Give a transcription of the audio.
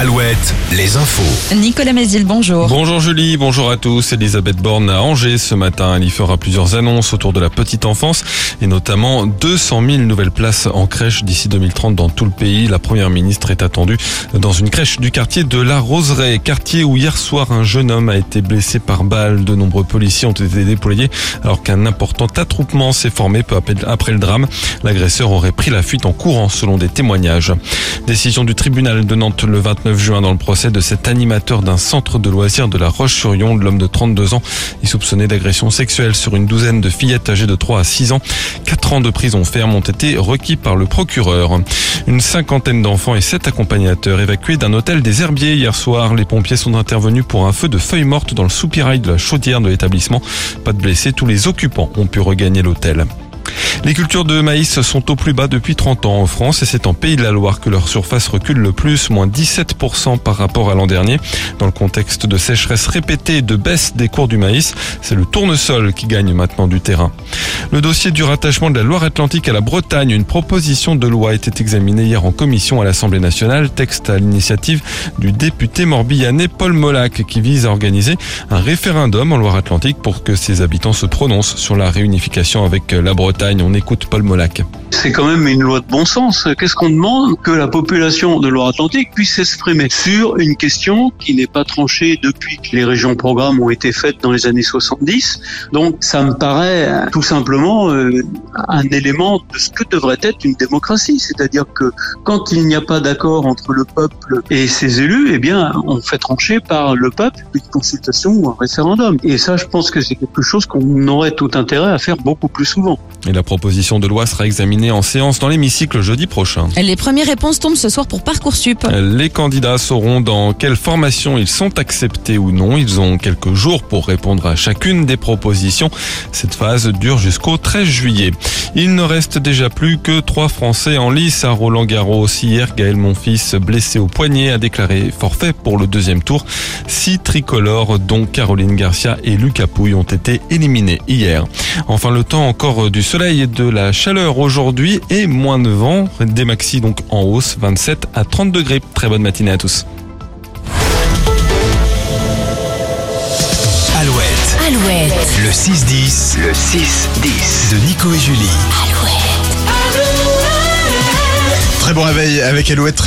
Alouette, les infos. Nicolas Mézil, bonjour. Bonjour Julie, bonjour à tous. Elisabeth Borne à Angers ce matin. Elle y fera plusieurs annonces autour de la petite enfance et notamment 200 000 nouvelles places en crèche d'ici 2030 dans tout le pays. La première ministre est attendue dans une crèche du quartier de la Roseraie, quartier où hier soir un jeune homme a été blessé par balle. De nombreux policiers ont été déployés alors qu'un important attroupement s'est formé peu après le drame. L'agresseur aurait pris la fuite en courant selon des témoignages. Décision du tribunal de Nantes le 29 juin dans le procès de cet animateur d'un centre de loisirs de la Roche-sur-Yon, l'homme de 32 ans, est soupçonné d'agression sexuelle sur une douzaine de fillettes âgées de 3 à 6 ans. Quatre ans de prison ferme ont été requis par le procureur. Une cinquantaine d'enfants et sept accompagnateurs évacués d'un hôtel des Herbiers hier soir. Les pompiers sont intervenus pour un feu de feuilles mortes dans le soupirail de la chaudière de l'établissement. Pas de blessés, tous les occupants ont pu regagner l'hôtel. Les cultures de maïs sont au plus bas depuis 30 ans en France et c'est en Pays de la Loire que leur surface recule le plus, moins 17% par rapport à l'an dernier. Dans le contexte de sécheresse répétée et de baisse des cours du maïs, c'est le tournesol qui gagne maintenant du terrain. Le dossier du rattachement de la Loire-Atlantique à la Bretagne, une proposition de loi été examinée hier en commission à l'Assemblée nationale, texte à l'initiative du député morbihanais Paul Molac qui vise à organiser un référendum en Loire-Atlantique pour que ses habitants se prononcent sur la réunification avec la Bretagne. On écoute Paul Molac. C'est quand même une loi de bon sens. Qu'est-ce qu'on demande Que la population de Loire-Atlantique puisse s'exprimer sur une question qui n'est pas tranchée depuis que les régions programmes ont été faites dans les années 70. Donc ça me paraît tout simplement euh, un élément de ce que devrait être une démocratie. C'est-à-dire que quand il n'y a pas d'accord entre le peuple et ses élus, eh bien on fait trancher par le peuple une consultation ou un référendum. Et ça, je pense que c'est quelque chose qu'on aurait tout intérêt à faire beaucoup plus souvent. Et la proposition de loi sera examinée en séance dans l'hémicycle jeudi prochain. Les premières réponses tombent ce soir pour Parcoursup. Les candidats sauront dans quelle formation ils sont acceptés ou non. Ils ont quelques jours pour répondre à chacune des propositions. Cette phase dure jusqu'au 13 juillet. Il ne reste déjà plus que trois Français en lice à Roland Garros. Hier, Gaël Monfils, blessé au poignet, a déclaré forfait pour le deuxième tour. Six tricolores, dont Caroline Garcia et Lucas Pouille, ont été éliminés hier. Enfin, le temps encore du soleil et de la chaleur aujourd'hui et moins de vent. Des maxi donc en hausse, 27 à 30 degrés. Très bonne matinée à tous. Alouette, Alouette. le 6-10, le 6-10 de Nico et Julie. Alouette. Très bon réveil avec Alouette.